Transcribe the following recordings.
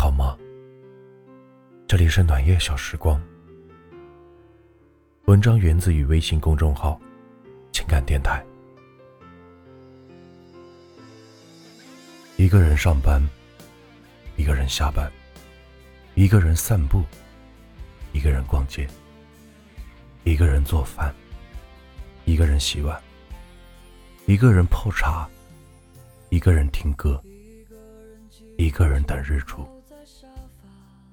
好吗？这里是暖夜小时光。文章源自于微信公众号“情感电台”。一个人上班，一个人下班，一个人散步，一个人逛街，一个人做饭，一个人洗碗，一个人泡茶，一个人听歌。一个人等日出，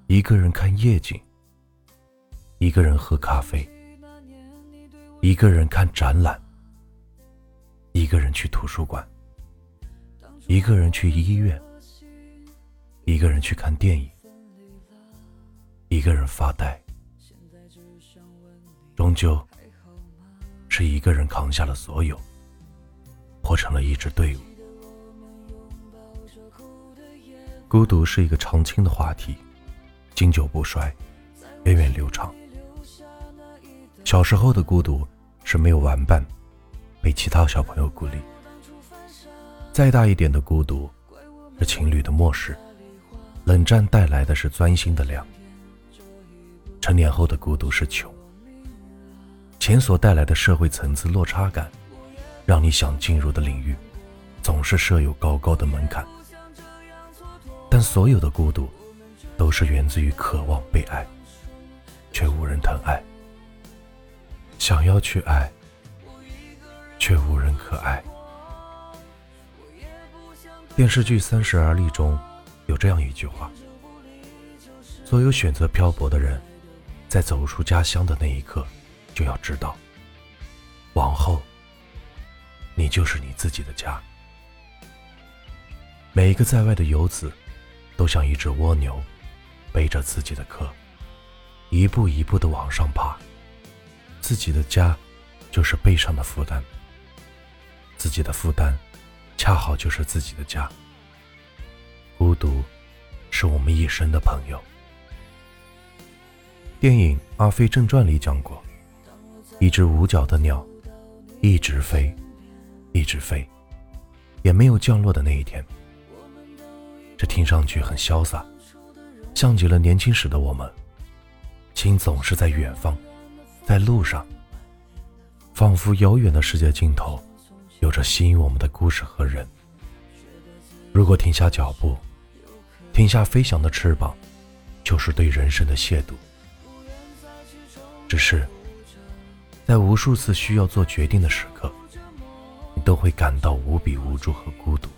一个人看夜景，一个人喝咖啡，一个人看展览，一个人去图书馆，一个人去医院，一个人去看电影，一个人发呆，终究是一个人扛下了所有，活成了一支队伍。孤独是一个常青的话题，经久不衰，源远流长。小时候的孤独是没有玩伴，被其他小朋友孤立；再大一点的孤独是情侣的漠视，冷战带来的是钻心的凉。成年后的孤独是穷，钱所带来的社会层次落差感，让你想进入的领域总是设有高高的门槛。但所有的孤独，都是源自于渴望被爱，却无人疼爱；想要去爱，却无人可爱。电视剧《三十而立》中有这样一句话：所有选择漂泊的人，在走出家乡的那一刻，就要知道，往后，你就是你自己的家。每一个在外的游子。都像一只蜗牛，背着自己的壳，一步一步的往上爬。自己的家，就是背上的负担。自己的负担，恰好就是自己的家。孤独，是我们一生的朋友。电影《阿飞正传》里讲过，一只五脚的鸟，一直飞，一直飞，也没有降落的那一天。这听上去很潇洒，像极了年轻时的我们。心总是在远方，在路上，仿佛遥远的世界尽头，有着吸引我们的故事和人。如果停下脚步，停下飞翔的翅膀，就是对人生的亵渎。只是，在无数次需要做决定的时刻，你都会感到无比无助和孤独。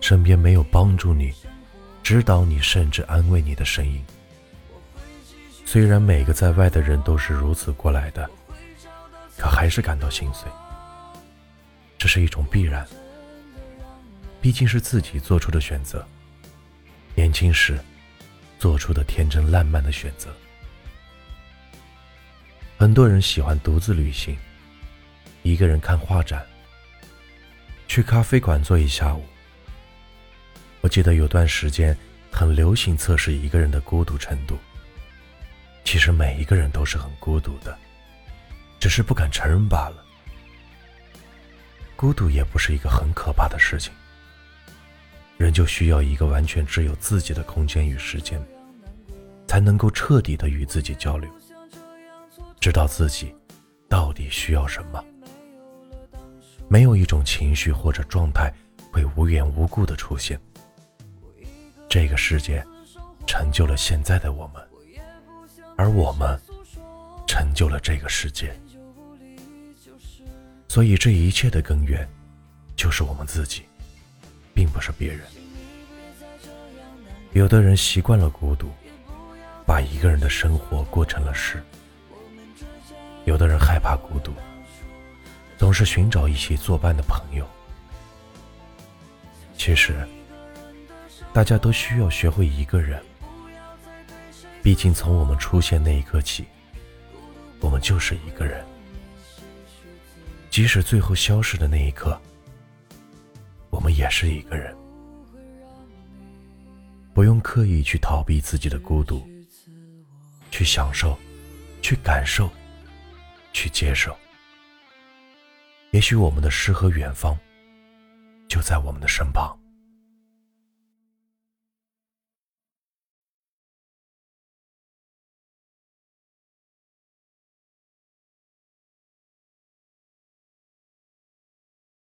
身边没有帮助你、指导你，甚至安慰你的声音。虽然每个在外的人都是如此过来的，可还是感到心碎。这是一种必然，毕竟是自己做出的选择，年轻时做出的天真烂漫的选择。很多人喜欢独自旅行，一个人看画展，去咖啡馆坐一下午。我记得有段时间很流行测试一个人的孤独程度。其实每一个人都是很孤独的，只是不敢承认罢了。孤独也不是一个很可怕的事情。人就需要一个完全只有自己的空间与时间，才能够彻底的与自己交流，知道自己到底需要什么。没有一种情绪或者状态会无缘无故的出现。这个世界成就了现在的我们，而我们成就了这个世界。所以这一切的根源就是我们自己，并不是别人。有的人习惯了孤独，把一个人的生活过成了诗；有的人害怕孤独，总是寻找一些作伴的朋友。其实。大家都需要学会一个人，毕竟从我们出现那一刻起，我们就是一个人。即使最后消失的那一刻，我们也是一个人。不用刻意去逃避自己的孤独，去享受，去感受，去接受。也许我们的诗和远方，就在我们的身旁。